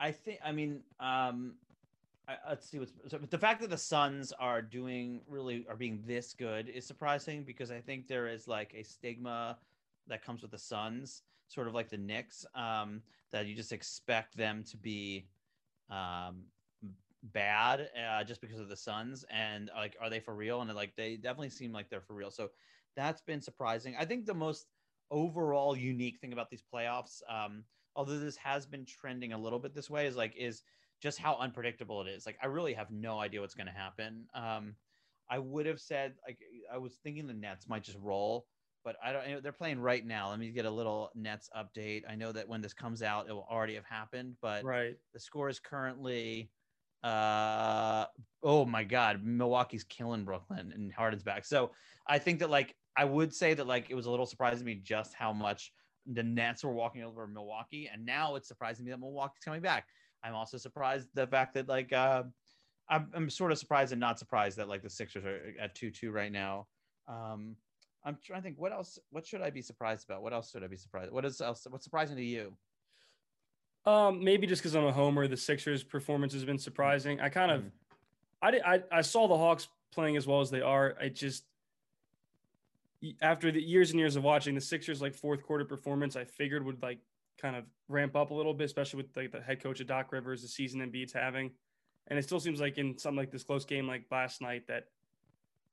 [SPEAKER 1] I think I mean um, I, let's see what's so the fact that the Suns are doing really are being this good is surprising because I think there is like a stigma that comes with the Suns, sort of like the Knicks, um, that you just expect them to be um bad uh, just because of the Suns and like are they for real? And like they definitely seem like they're for real. So that's been surprising. I think the most overall unique thing about these playoffs um although this has been trending a little bit this way is like is just how unpredictable it is. Like i really have no idea what's going to happen. Um i would have said like i was thinking the nets might just roll but i don't know they're playing right now let me get a little nets update i know that when this comes out it will already have happened but
[SPEAKER 2] Right.
[SPEAKER 1] the score is currently uh oh my god, Milwaukee's killing Brooklyn and Harden's back. So I think that like I would say that like it was a little surprising to me just how much the Nets were walking over Milwaukee, and now it's surprising me that Milwaukee's coming back. I'm also surprised the fact that like uh I'm, I'm sort of surprised and not surprised that like the Sixers are at two two right now. Um I'm trying to think what else what should I be surprised about? What else should I be surprised? What is else what's surprising to you?
[SPEAKER 2] Um, maybe just because I'm a homer, the Sixers' performance has been surprising. I kind of,
[SPEAKER 1] Mm.
[SPEAKER 2] I, did, I I saw the Hawks playing as well as they are. I just after the years and years of watching the Sixers like fourth quarter performance, I figured would like kind of ramp up a little bit, especially with like the head coach of Doc Rivers, the season Embiid's having, and it still seems like in something like this close game like last night that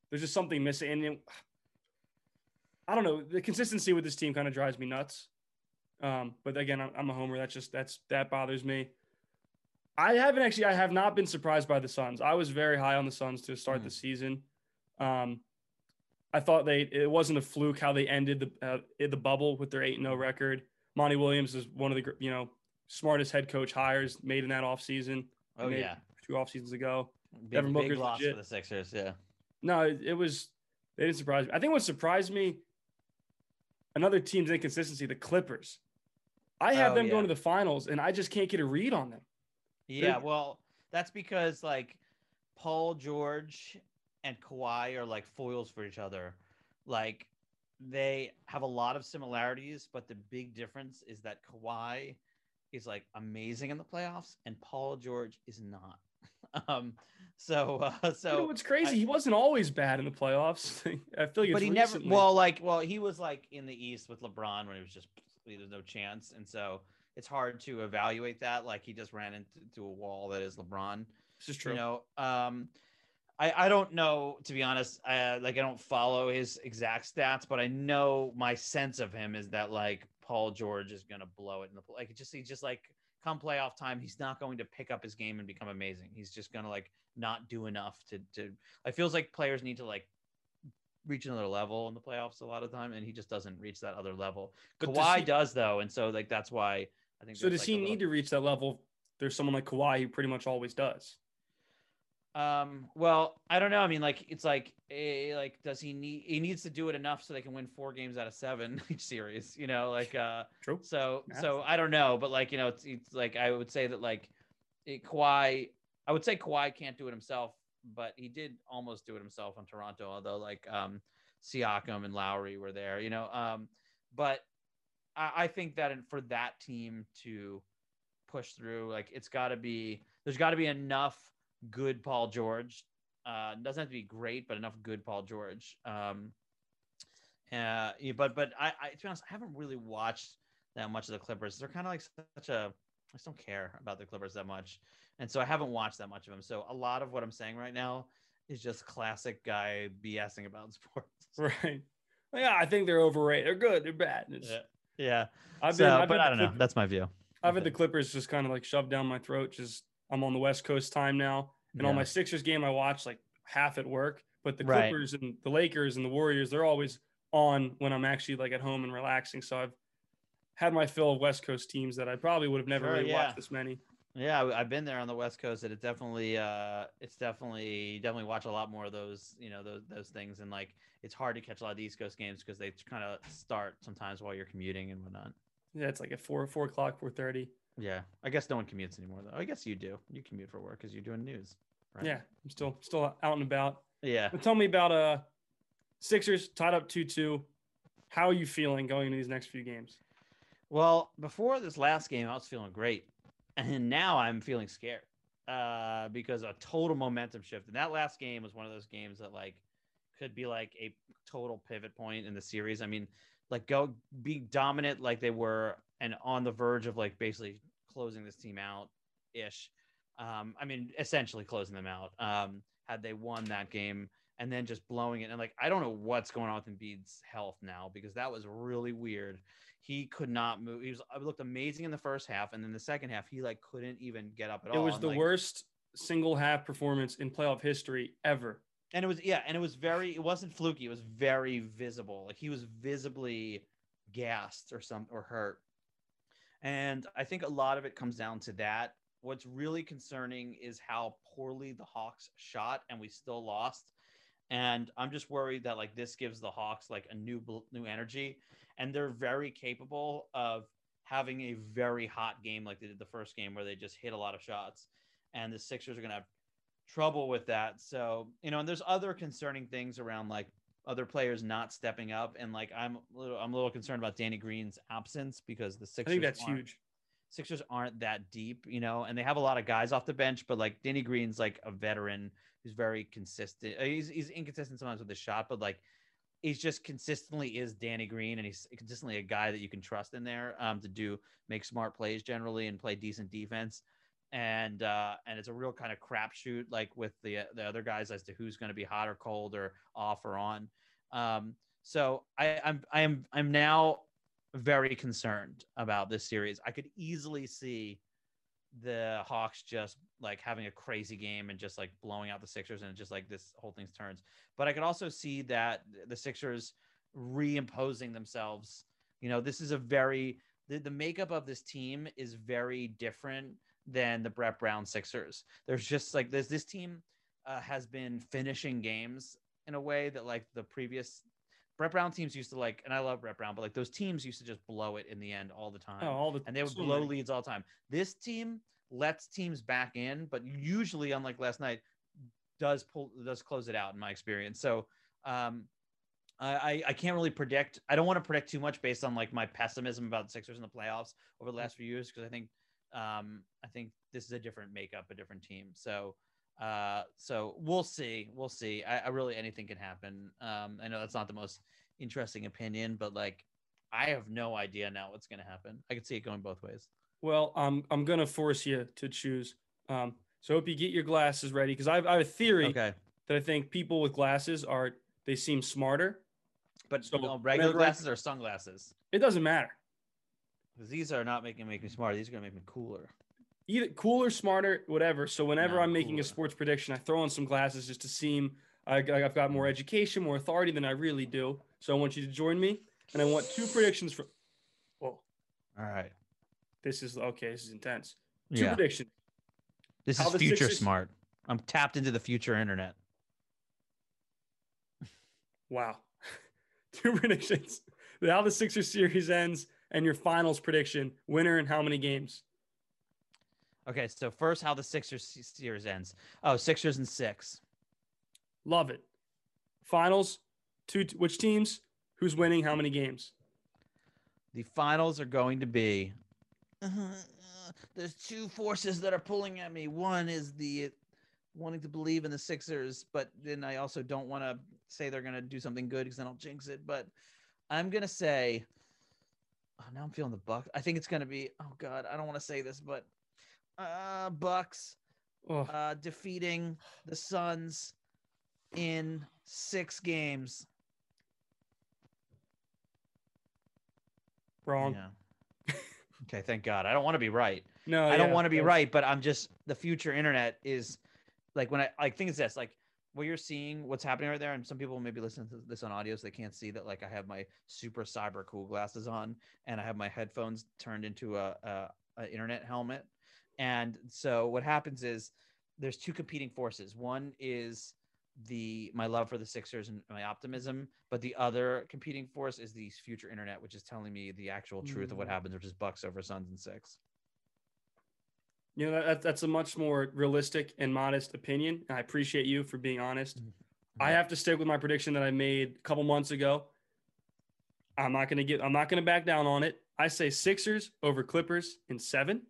[SPEAKER 2] there's just something missing. And I don't know, the consistency with this team kind of drives me nuts. Um, but again, I'm, I'm a homer. That's just that's that bothers me. I haven't actually. I have not been surprised by the Suns. I was very high on the Suns to start
[SPEAKER 1] Mm.
[SPEAKER 2] the season. Um, I thought they it wasn't a fluke how they ended the uh, the bubble with their eight and zero record. Monty Williams is one of the you know smartest head coach hires made in that offseason.
[SPEAKER 1] Oh yeah.
[SPEAKER 2] two off seasons ago.
[SPEAKER 1] Big,
[SPEAKER 2] Devin
[SPEAKER 1] big
[SPEAKER 2] Booker's
[SPEAKER 1] loss
[SPEAKER 2] legit.
[SPEAKER 1] for the Sixers, yeah.
[SPEAKER 2] No, it, it was they didn't surprise me. I think what surprised me, another team's inconsistency, the Clippers. I have
[SPEAKER 1] Oh,
[SPEAKER 2] them
[SPEAKER 1] yeah.
[SPEAKER 2] going to the finals, and I just can't get a read on them.
[SPEAKER 1] Yeah, well, that's because like Paul George and Kawhi are like foils for each other. Like they have a lot of similarities, but the big difference is that Kawhi is like amazing in the playoffs and Paul George is not. *laughs* um So, uh, so *laughs*
[SPEAKER 2] you know what's crazy?
[SPEAKER 1] I-
[SPEAKER 2] he wasn't always bad in the playoffs. *laughs* I feel like,
[SPEAKER 1] but he never. Well, like, well, he was like in the East with LeBron when it was just there's no chance, and so it's hard to evaluate that. Like he just ran into, a wall that is LeBron.
[SPEAKER 2] this is true.
[SPEAKER 1] You know, um, I I don't know to be honest. Uh, like I don't follow his exact stats, but I know my sense of him is that like Paul George is gonna blow it in the like. It just he's just like come playoff time, he's not going to pick up his game and become amazing. He's just gonna like not do enough to to. It feels like players need to like reach another level in the playoffs a lot of time, and he just doesn't reach that other level.
[SPEAKER 2] But does
[SPEAKER 1] Kawhi
[SPEAKER 2] he-
[SPEAKER 1] does though, and so like that's why I think.
[SPEAKER 2] so does
[SPEAKER 1] like,
[SPEAKER 2] he
[SPEAKER 1] a
[SPEAKER 2] need to reach that level? There's someone like Kawhi who pretty much always does.
[SPEAKER 1] Um. Well, I don't know. I mean, like, it's like, eh, like, does he need? He needs to do it enough so they can win four games out of seven *laughs* each series. You know, like, uh.
[SPEAKER 2] True.
[SPEAKER 1] So,
[SPEAKER 2] Yeah.
[SPEAKER 1] so I don't know, but like, you know, it's, it's like I would say that like, it, Kawhi. I would say Kawhi can't do it himself, but he did almost do it himself on Toronto. Although, like, um, Siakam and Lowry were there. You know, um, but I, I think that in, for that team to push through, like, it's got to be there's got to be enough good Paul George. Uh, doesn't have to be great, but enough good Paul George. Um, uh, yeah, but but I, I to be honest, I haven't really watched that much of the Clippers. They're kind of like such a I just don't care about the Clippers that much, and so I haven't watched that much of them. So a lot of what I'm saying right now is just classic guy BSing about *laughs* sports.
[SPEAKER 2] Right. Well, yeah, I think they're overrated. They're good. They're bad. It's-
[SPEAKER 1] Yeah. Yeah,
[SPEAKER 2] I've
[SPEAKER 1] so,
[SPEAKER 2] been. I've
[SPEAKER 1] but
[SPEAKER 2] had
[SPEAKER 1] I don't know. That's my view.
[SPEAKER 2] I've had the Clippers just kind of like shoved down my throat. Just I'm on the West Coast time now, and on my Sixers game, I watch like half at work. But the
[SPEAKER 1] Right.
[SPEAKER 2] Clippers and the Lakers and the Warriors, they're always on when I'm actually like at home and relaxing. So I've had my fill of West Coast teams that I probably would have never
[SPEAKER 1] Sure,
[SPEAKER 2] really
[SPEAKER 1] yeah.
[SPEAKER 2] watched this many.
[SPEAKER 1] Yeah, I've been there on the West Coast, and it definitely, uh, it's definitely, definitely watch a lot more of those, you know, those those things, and like it's hard to catch a lot of the East Coast games because they kind of start sometimes while you're commuting and whatnot.
[SPEAKER 2] Yeah, it's like at four four o'clock, four thirty.
[SPEAKER 1] Yeah, I guess no one commutes anymore though. I guess you do. You commute for work because you're doing news. Right?
[SPEAKER 2] Yeah, I'm still still out and about.
[SPEAKER 1] Yeah.
[SPEAKER 2] But tell me about uh Sixers tied up two two. How are you feeling going into these next few games?
[SPEAKER 1] Well, before this last game, I was feeling great, and now I'm feeling scared uh, because a total momentum shift. And that last game was one of those games that like could be like a total pivot point in the series. I mean, like go be dominant like they were, and on the verge of like basically closing this team out ish. Um, I mean, essentially closing them out. Um, had they won that game and then just blowing it, and like I don't know what's going on with Embiid's health now because that was really weird he could not move. He was looked amazing in the first half, and then the second half, he like couldn't even get up at
[SPEAKER 2] It
[SPEAKER 1] all.
[SPEAKER 2] It was
[SPEAKER 1] and,
[SPEAKER 2] the
[SPEAKER 1] like-
[SPEAKER 2] worst single half performance in playoff history ever.
[SPEAKER 1] and it was yeah, and it was very. It wasn't fluky. It was very visible. Like he was visibly gassed or some or hurt. And I think a lot of it comes down to that. What's really concerning is how poorly the Hawks shot, and we still lost. And I'm just worried that like this gives the Hawks like a new new energy, and they're very capable of having a very hot game like they did the first game where they just hit a lot of shots. And the Sixers are gonna have trouble with that. So you know, and there's other concerning things around like other players not stepping up, and like I'm a little, I'm a little concerned about Danny Green's absence because the Sixers.
[SPEAKER 2] I think that's
[SPEAKER 1] aren't-
[SPEAKER 2] huge.
[SPEAKER 1] Sixers aren't that deep, you know, and they have a lot of guys off the bench, but like Danny Green's like a veteran who's very consistent. Uh, He's he's inconsistent sometimes with the shot, but like he's just consistently is Danny Green, and he's consistently a guy that you can trust in there um, to do make smart plays generally and play decent defense. And uh, and it's a real kind of crapshoot, like with the the other guys as to who's going to be hot or cold or off or on. Um, so I, I'm I am I'm now very concerned about this series. I could easily see the Hawks just like having a crazy game and just like blowing out the Sixers and just like this whole thing turns. But I could also see that the Sixers reimposing themselves. You know, this is a very the, the makeup of this team is very different than the Brett Brown Sixers. There's just like this this team uh, has been finishing games in a way that like the previous Brett Brown teams used to like, and I love Brett Brown, but like those teams used to just blow it in the end all the time
[SPEAKER 2] Oh, all the
[SPEAKER 1] and they would
[SPEAKER 2] so
[SPEAKER 1] blow
[SPEAKER 2] many.
[SPEAKER 1] leads all the time. This team lets teams back in, but usually, unlike last night, does pull does close it out in my experience. So um, I I- I can't really predict. I don't want to predict too much based on like my pessimism about the Sixers in the playoffs over the last few years because I think um, I think this is a different makeup, a different team. So Uh, so we'll see. We'll see. I, I really anything can happen. Um, I know that's not the most interesting opinion, but like I have no idea now what's going to happen. I can see it going both ways.
[SPEAKER 2] Well, I'm I'm gonna force you to choose. Um, so I hope you get your glasses ready because I, have- I have a theory
[SPEAKER 1] Okay,
[SPEAKER 2] that I think people with glasses are they seem smarter.
[SPEAKER 1] but
[SPEAKER 2] So
[SPEAKER 1] no, regular
[SPEAKER 2] I-
[SPEAKER 1] glasses or sunglasses?
[SPEAKER 2] It doesn't matter.
[SPEAKER 1] These are not making make me smarter. These are going to make me cooler.
[SPEAKER 2] Either cooler, smarter, whatever. So whenever
[SPEAKER 1] No,
[SPEAKER 2] I'm making
[SPEAKER 1] cooler.
[SPEAKER 2] a sports prediction, I throw on some glasses just to seem I, I've got more education, more authority than I really do. So I want you to join me, and I want two predictions from. Whoa,
[SPEAKER 1] All right.
[SPEAKER 2] this is okay. This is intense. Two
[SPEAKER 1] Yeah.
[SPEAKER 2] predictions.
[SPEAKER 1] This
[SPEAKER 2] How
[SPEAKER 1] is future
[SPEAKER 2] Sixers-
[SPEAKER 1] smart. I'm tapped into the future internet.
[SPEAKER 2] Wow. *laughs* Two predictions. How the Sixers series ends and your finals prediction. Winner and how many games?
[SPEAKER 1] Okay, so first, how the Sixers se- series ends. Oh, Sixers and six.
[SPEAKER 2] Love it. Finals. Two. Which teams? Who's winning? How many games?
[SPEAKER 1] The finals are going to be. *laughs* there's two forces that are pulling at me. One is the wanting to believe in the Sixers, but then I also don't want to say they're going to do something good because then I'll jinx it. But I'm going to say. Oh, now I'm feeling the Bucks. I think it's going to be. Oh God, I don't want to say this, but uh, Bucks
[SPEAKER 2] Oh,
[SPEAKER 1] uh, defeating the Suns in six games.
[SPEAKER 2] wrong.
[SPEAKER 1] Yeah. *laughs* okay, thank God. I don't want to be right.
[SPEAKER 2] No,
[SPEAKER 1] I don't want to be right, but I'm just the future internet is like when I like things this like what you're seeing, what's happening right there, and some people maybe listen to this on audio so they can't see that. Like I have my super cyber cool glasses on, and I have my headphones turned into a, a, a internet helmet, and so what happens is there's two competing forces. One is the my love for the Sixers and my optimism, but the other competing force is the future internet, which is telling me the actual truth of what
[SPEAKER 2] Mm.
[SPEAKER 1] happens, which is Bucks over Suns and six.
[SPEAKER 2] You know, that, that's a much more realistic and modest opinion. and I appreciate you for being honest. Mm-hmm.
[SPEAKER 1] I
[SPEAKER 2] have to stick with my prediction that I made a couple months ago. I'm not gonna get. I'm not gonna back down on it. I say Sixers over Clippers in seven.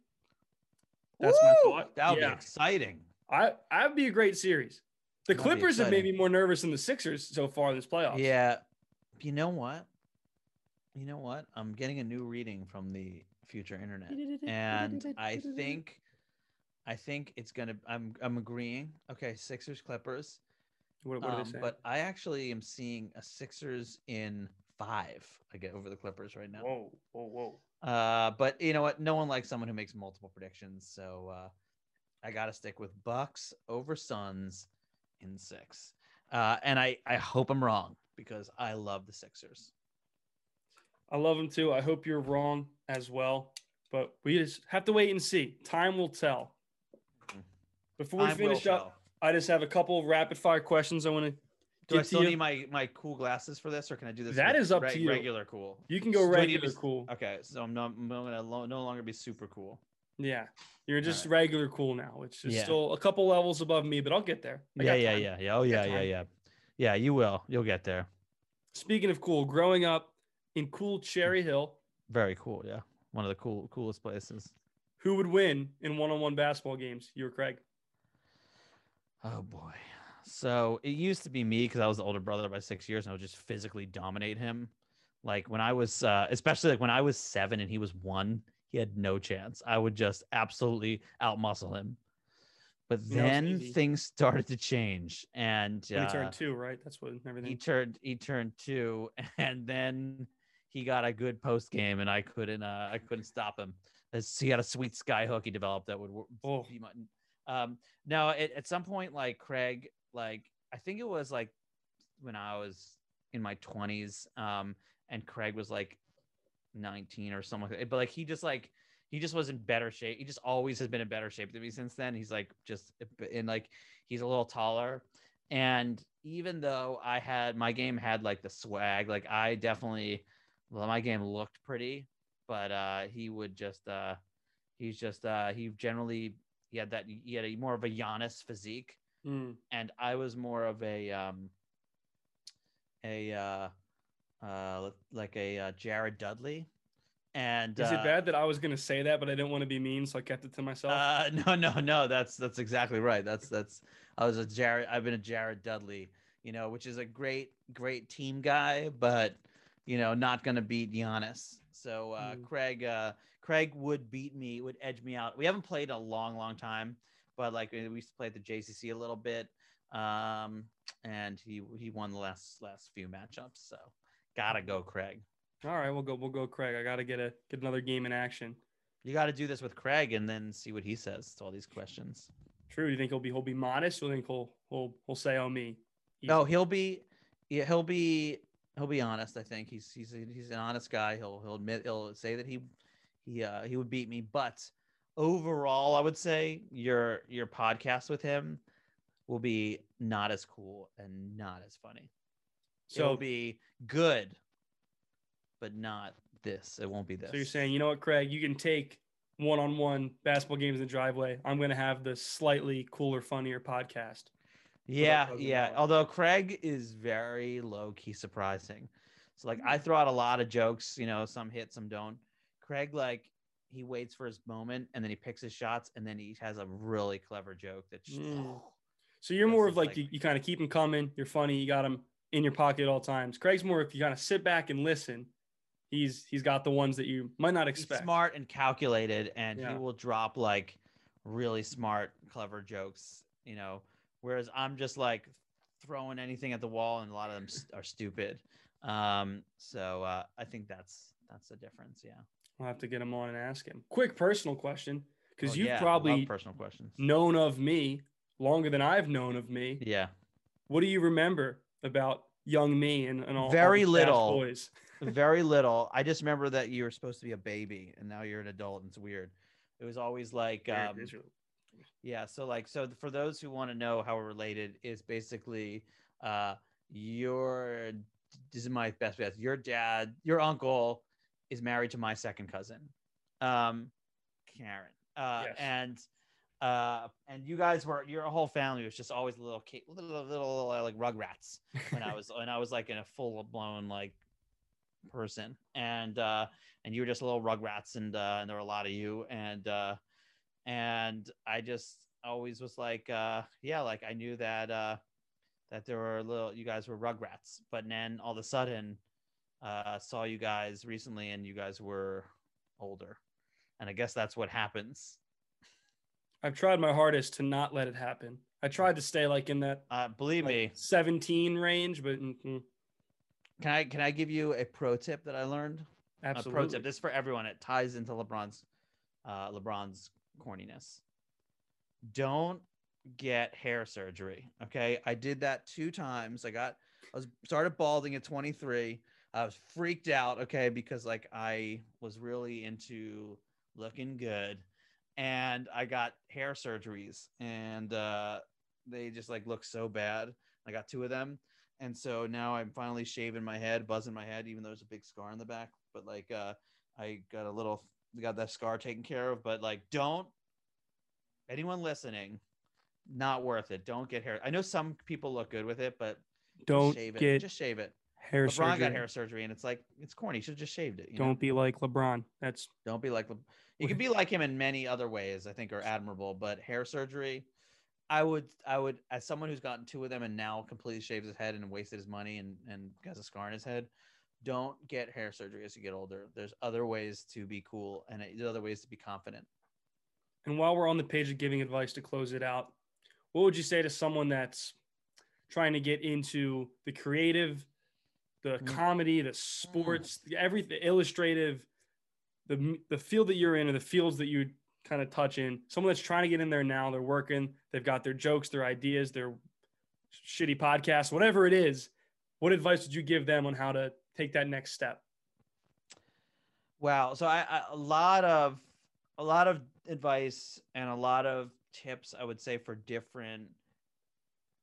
[SPEAKER 2] That's my thought.
[SPEAKER 1] That would
[SPEAKER 2] Yeah.
[SPEAKER 1] be exciting.
[SPEAKER 2] I that'd be a great series. The
[SPEAKER 1] That'd
[SPEAKER 2] Clippers have made me more nervous than the Sixers so far in this playoffs.
[SPEAKER 1] Yeah. You know what? You know what? I'm getting a new reading from the future internet. *laughs* And I think I think it's gonna I'm I'm agreeing. Okay, Sixers Clippers.
[SPEAKER 2] What, what are
[SPEAKER 1] Um,
[SPEAKER 2] they saying?
[SPEAKER 1] but I actually am seeing a Sixers in five. I get over the Clippers right now.
[SPEAKER 2] whoa, whoa, whoa.
[SPEAKER 1] Uh, but you know what? No one likes someone who makes multiple predictions. So uh, I got to stick with Bucks over Suns in six. Uh, and I, I hope I'm wrong because I love the Sixers.
[SPEAKER 2] I love them too. I hope you're wrong as well. But we just have to wait and see. Time will tell. Before we
[SPEAKER 1] will
[SPEAKER 2] finish up,
[SPEAKER 1] tell.
[SPEAKER 2] I just have a couple of rapid fire questions I want to
[SPEAKER 1] Do I still need my, my cool glasses for this, or can I do this?
[SPEAKER 2] That is up to you.
[SPEAKER 1] Regular cool.
[SPEAKER 2] You can go
[SPEAKER 1] Do I need to
[SPEAKER 2] regular
[SPEAKER 1] be-
[SPEAKER 2] cool.
[SPEAKER 1] Okay, so I'm not I'm gonna lo- no longer be super cool.
[SPEAKER 2] Yeah. You're just regular cool now, which is
[SPEAKER 1] Yeah.
[SPEAKER 2] still a couple levels above me, but I'll get there. I
[SPEAKER 1] Yeah,
[SPEAKER 2] got
[SPEAKER 1] yeah,
[SPEAKER 2] time.
[SPEAKER 1] yeah, yeah. Oh yeah, yeah,
[SPEAKER 2] time.
[SPEAKER 1] yeah. Yeah, you will. You'll get there.
[SPEAKER 2] Speaking of cool, growing up in cool Cherry Hill,
[SPEAKER 1] Very cool. Yeah, one of the cool coolest places.
[SPEAKER 2] who would win in one-on-one basketball games? You or Craig?
[SPEAKER 1] Oh boy. So it used to be me because I was the older brother by six years, and I would just physically dominate him. Like when I was, uh, especially like when I was seven and he was one, he had no chance. I would just absolutely outmuscle him. But then things *laughs* started to change, and
[SPEAKER 2] When he
[SPEAKER 1] uh,
[SPEAKER 2] turned two, right? That's what everything.
[SPEAKER 1] he turned he turned two, *laughs* and then he got a good post game, and I couldn't uh, I couldn't stop him. He had a sweet sky hook he developed that would
[SPEAKER 2] Oh.
[SPEAKER 1] be my. Um, no, at, at some point, like Craig, like I think it was like when I was in my twenties, um, and Craig was like nineteen or something like. But like he just like he just was in better shape. He just always has been in better shape than me since then. He's like just in like he's a little taller. And even though I had my game had like the swag, like I definitely well, my game looked pretty, but uh he would just uh he's just uh he generally he had that he had a more of a Giannis physique
[SPEAKER 2] Mm.
[SPEAKER 1] and I was more of a um a uh uh like a uh, Jared Dudley And
[SPEAKER 2] Is
[SPEAKER 1] uh,
[SPEAKER 2] it bad that I was gonna say that, but I didn't want to be mean, so I kept it to myself?
[SPEAKER 1] Uh, *laughs* no, no, no. That's that's exactly right. That's that's. I was a Jared. I've been a Jared Dudley. You know, which is a great, great team guy, but you know, not gonna beat Giannis. So uh,
[SPEAKER 2] Mm.
[SPEAKER 1] Craig, uh, Craig would beat me, would edge me out. We haven't played a long, long time, but like we used to play at the JCC a little bit, um, and he he won the last last few matchups. So gotta go, Craig.
[SPEAKER 2] All right, we'll go. We'll go, Craig. I gotta get a get another game in action.
[SPEAKER 1] You got to do this with Craig and then see what he says to all these questions.
[SPEAKER 2] True. Do you think he'll be he'll be modest? Or do you think he'll he'll he'll say, "Oh me"?
[SPEAKER 1] No, he'll be, yeah, he'll be, he'll be honest. I think he's he's he's an honest guy. He'll he'll admit he'll say that he he uh he would beat me, but overall, I would say your your podcast with him will be not as cool and not as funny. So it'll be good, but not this. It won't be this.
[SPEAKER 2] So you're saying, you know what, Craig? You can take one-on-one basketball games in the driveway. I'm gonna have the slightly cooler, funnier podcast.
[SPEAKER 1] Yeah, yeah. Although Craig is very low key surprising. So like. I throw out a lot of jokes, you know, some hit, some don't. Craig like he waits for his moment and then he picks his shots and then he has a really clever joke that just,
[SPEAKER 2] Mm. So you're more of like,
[SPEAKER 1] like-
[SPEAKER 2] you, you kind of keep them coming. You're funny. You got them in your pocket at all times. Craig's more if you kind of sit back and listen. He's he's got the ones that you might not
[SPEAKER 1] he's
[SPEAKER 2] expect.
[SPEAKER 1] smart and calculated and
[SPEAKER 2] Yeah.
[SPEAKER 1] he will drop like really smart, clever jokes, you know. Whereas I'm just like throwing anything at the wall and a lot of them are stupid. Um, so uh, I think that's that's the difference. Yeah.
[SPEAKER 2] I'll have to get him on and ask him. Quick personal question, because
[SPEAKER 1] Oh,
[SPEAKER 2] you've
[SPEAKER 1] yeah,
[SPEAKER 2] probably
[SPEAKER 1] personal questions.
[SPEAKER 2] known of me longer than I've known of me.
[SPEAKER 1] Yeah.
[SPEAKER 2] What do you remember about young me and, and all all
[SPEAKER 1] Very
[SPEAKER 2] fast
[SPEAKER 1] little.
[SPEAKER 2] boys? *laughs*
[SPEAKER 1] very little. I just remember that you were supposed to be a baby and now you're an adult and it's weird. It was always like um, yeah, so like so for those who want to know how we're related is basically uh your this is my best guess. Your dad, your uncle is married to my second cousin. Um Karen. Uh
[SPEAKER 2] Yes.
[SPEAKER 1] and uh and you guys were your whole family was just always little ki- little little uh, like rugrats when I *laughs* was when I was like in a full blown like person and uh and you were just little rugrats and uh and there were a lot of you and uh and I just always was like uh yeah like I knew that uh that there were a little you guys were rugrats but then all of a sudden uh saw you guys recently and you guys were older and I guess that's what happens
[SPEAKER 2] I've tried my hardest to not let it happen. I tried to stay like in that
[SPEAKER 1] uh believe
[SPEAKER 2] like,
[SPEAKER 1] me
[SPEAKER 2] 17 range, but mm, mm,
[SPEAKER 1] can I can I give you a pro tip that I learned
[SPEAKER 2] absolutely.
[SPEAKER 1] a pro tip. This is for everyone. It ties into LeBron's uh, LeBron's corniness. Don't get hair surgery. Okay, I did that two times. I got I was started balding at 23. I was freaked out. Okay, because like I was really into looking good, and I got hair surgeries, and uh, they just like look so bad. I got two of them. And so now I'm finally shaving my head, buzzing my head, even though there's a big scar in the back. But like, uh, I got a little, got that scar taken care of. But like, don't anyone listening, not worth it. Don't get hair. I know some people look good with it, but
[SPEAKER 2] Don't
[SPEAKER 1] shave it.
[SPEAKER 2] get
[SPEAKER 1] Just shave it.
[SPEAKER 2] hair
[SPEAKER 1] LeBron
[SPEAKER 2] surgery.
[SPEAKER 1] got hair surgery, and it's like it's corny. Should just shaved it. You?
[SPEAKER 2] Don't be like LeBron. That's
[SPEAKER 1] Don't be like Le- you can be *laughs* like him in many other ways. I think are admirable, but hair surgery, I would, I would, as someone who's gotten two of them and now completely shaves his head and wasted his money and and has a scar in his head, don't get hair surgery as you get older. There's other ways to be cool and there's other ways to be confident.
[SPEAKER 2] And while we're on the page of giving advice to close it out, what would you say to someone that's trying to get into the creative, the
[SPEAKER 1] Mm.
[SPEAKER 2] comedy, the sports, the everything, illustrative, the the field that you're in or the fields that you kind of touch in? Someone that's trying to get in there now, they're working, they've got their jokes, their ideas, their shitty podcasts, whatever it is. What advice would you give them on how to take that next step?
[SPEAKER 1] Wow. So I, I a lot of a lot of advice and a lot of tips I would say for different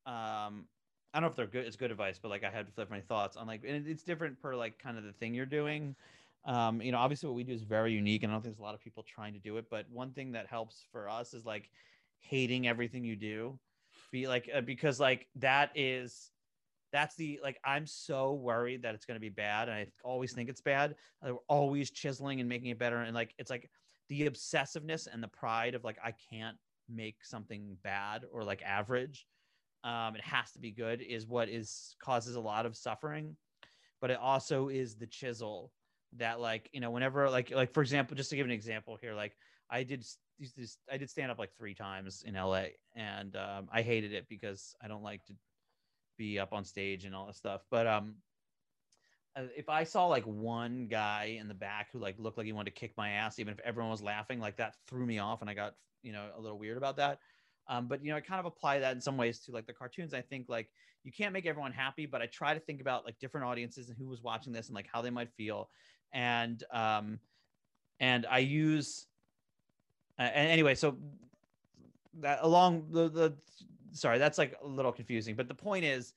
[SPEAKER 1] um I don't know if they're good it's good advice, but like I had different thoughts on like and it's different per like kind of the thing you're doing. Um, you know, obviously what we do is very unique and I don't think there's a lot of people trying to do it, but one thing that helps for us is like hating everything you do. Be like uh, because like that is that's the like i'm so worried that it's going to be bad and i always think it's bad. We're always chiseling and making it better and like it's like the obsessiveness and the pride of like i can't make something bad or like average um it has to be good is what is causes a lot of suffering but it also is the chisel that like you know whenever like like for example just to give an example here like i did i did stand up like three times in la and um, i hated it because i don't like to be up on stage and all that stuff. But um uh, if i saw like one guy in the back who like looked like he wanted to kick my ass even if everyone was laughing like that threw me off and i got you know a little weird about that. Um, but you know i kind of apply that in some ways to like the cartoons. I think like you can't make everyone happy but i try to think about like different audiences and who was watching this and like how they might feel. And um and i use uh, and anyway so that along the the sorry that's like a little confusing but the point is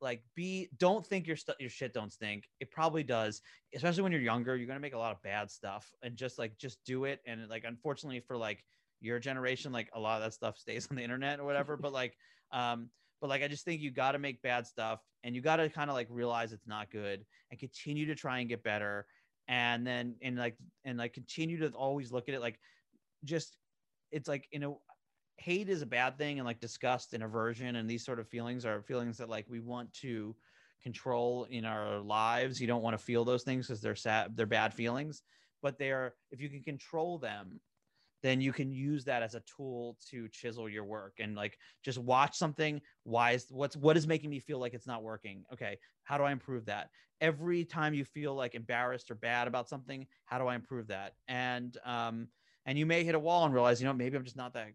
[SPEAKER 1] like be don't think your stuff your shit don't stink. It probably does especially when you're younger you're gonna make a lot of bad stuff and just like just do it. And like unfortunately for like your generation like a lot of that stuff stays on the internet or whatever but like um but like i just think you got to make bad stuff and you got to kind of like realize it's not good and continue to try and get better. And then and like and like continue to always look at it like just it's like you know hate is a bad thing and like disgust and aversion and these sort of feelings are feelings that like we want to control in our lives. You don't want to feel those things because they're sad they're bad feelings but they're if you can control them then you can use that as a tool to chisel your work and like just watch something why is what's what is making me feel like it's not working? Okay how do i improve that? Every time you feel like embarrassed or bad about something how do i improve that? And um and you may hit a wall and realize you know maybe i'm just not that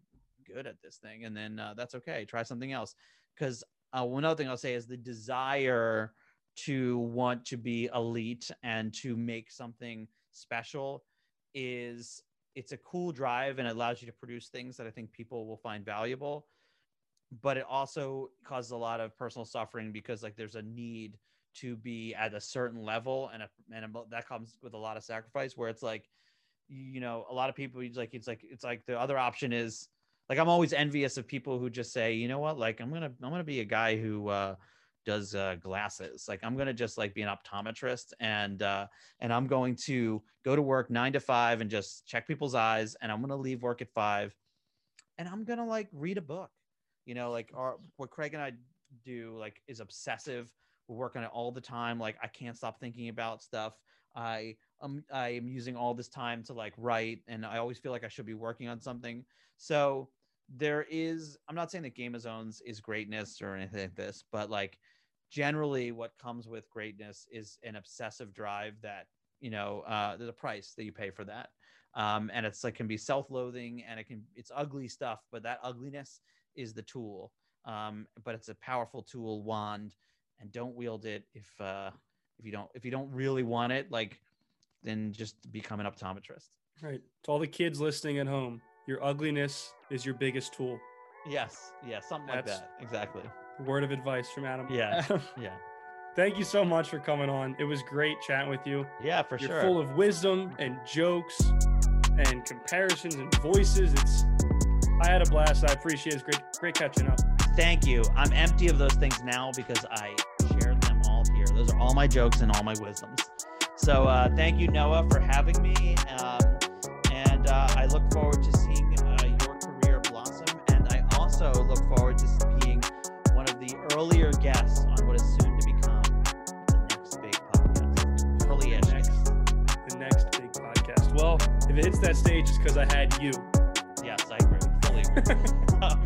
[SPEAKER 1] good at this thing and then uh, that's okay try something else. Because uh, one other thing i'll say is the desire to want to be elite and to make something special is it's a cool drive and it allows you to produce things that i think people will find valuable but it also causes a lot of personal suffering because like there's a need to be at a certain level and a, and a, that comes with a lot of sacrifice where it's like you know a lot of people it's like it's like it's like the other option is like i'm always envious of people who just say you know what? Like i'm gonna i'm gonna be a guy who uh does uh, glasses. Like i'm gonna just like be an optometrist and uh and i'm going to go to work nine to five and just check people's eyes and i'm gonna leave work at five and i'm gonna like read a book. You know like our what craig and i do like is obsessive. We work on it all the time. Like i can't stop thinking about stuff. I i am using all this time to like write and i always feel like i should be working on something. So there is i'm not saying that game of zones is greatness or anything like this but like generally what comes with greatness is an obsessive drive that you know uh there's a price that you pay for that. Um and it's like can be self-loathing and it can it's ugly stuff but that ugliness is the tool. Um but it's a powerful tool wand and don't wield it if uh if you don't if you don't really want it like then just become an optometrist
[SPEAKER 2] Right. To all the kids listening at home, your ugliness is your biggest tool.
[SPEAKER 1] yes yeah something like that exactly
[SPEAKER 2] Word of advice from Adam.
[SPEAKER 1] Yeah. *laughs* Yeah
[SPEAKER 2] thank you so much for coming on. It was great chatting with you.
[SPEAKER 1] yeah for
[SPEAKER 2] You're
[SPEAKER 1] sure
[SPEAKER 2] full of wisdom and jokes and comparisons and voices. It's I had a blast. I appreciate it. It's great great catching up.
[SPEAKER 1] thank you i'm empty of those things now because i shared them all here those are all my jokes and all my wisdoms so uh, thank you noah for having me um, and uh, i look forward to seeing uh, your career blossom and i also look forward to being one of the earlier guests on what is soon to become the next big podcast early-ish
[SPEAKER 2] Next. The next big podcast. Well, if it hits that stage, it's because I had you.
[SPEAKER 1] yes i agree fully agree *laughs* *laughs*